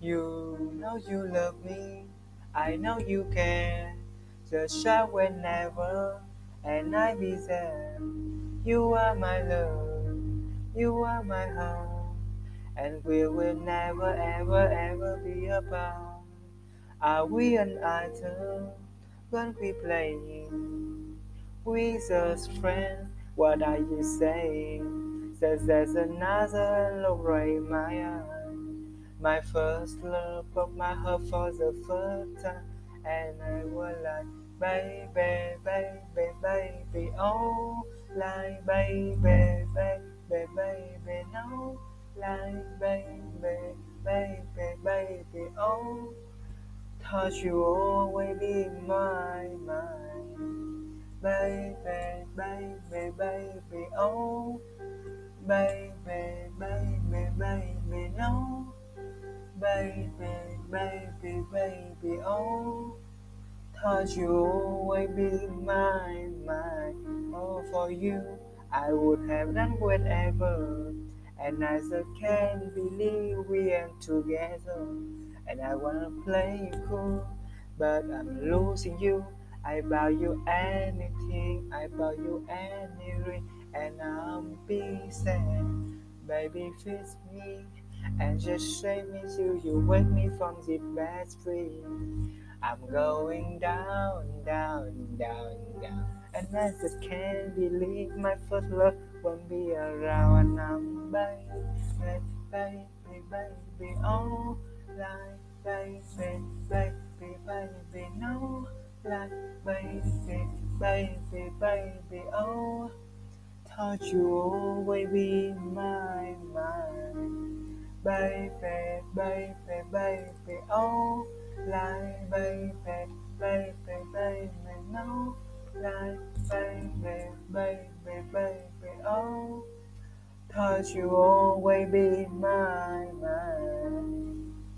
You know you love me, I know you care. Just shout whenever, and I be there. You are my love, you are my heart, and we will never, ever, ever be apart. Are we an item? When we playing? With just friends, what are you saying? Says there's another right in my eye. My first love broke my heart for the first time, and I was like, baby, baby, baby, oh, like baby, baby, baby, baby, no, like baby, baby, baby, oh. Thought you always baby, oh, baby, baby, baby, no, baby, baby, baby, oh. Thought you always be my mind, oh, for you I would have done whatever, and I just can't believe we are together. And I wanna play it cool, but I'm losing you. I you anything, I you any ring, and I'm be. Baby, fix me and just shake me till you wake me from the bad dream. I'm going down, down, down, down, and I just can't believe my first love won't be around. And I'm baby, baby, baby, oh like baby, baby, baby, no, like baby, baby, baby, oh, thought you always be my mind, baby, baby, baby, oh, like baby, baby, baby, no, like baby, baby, baby, oh. Thought you always be my mind.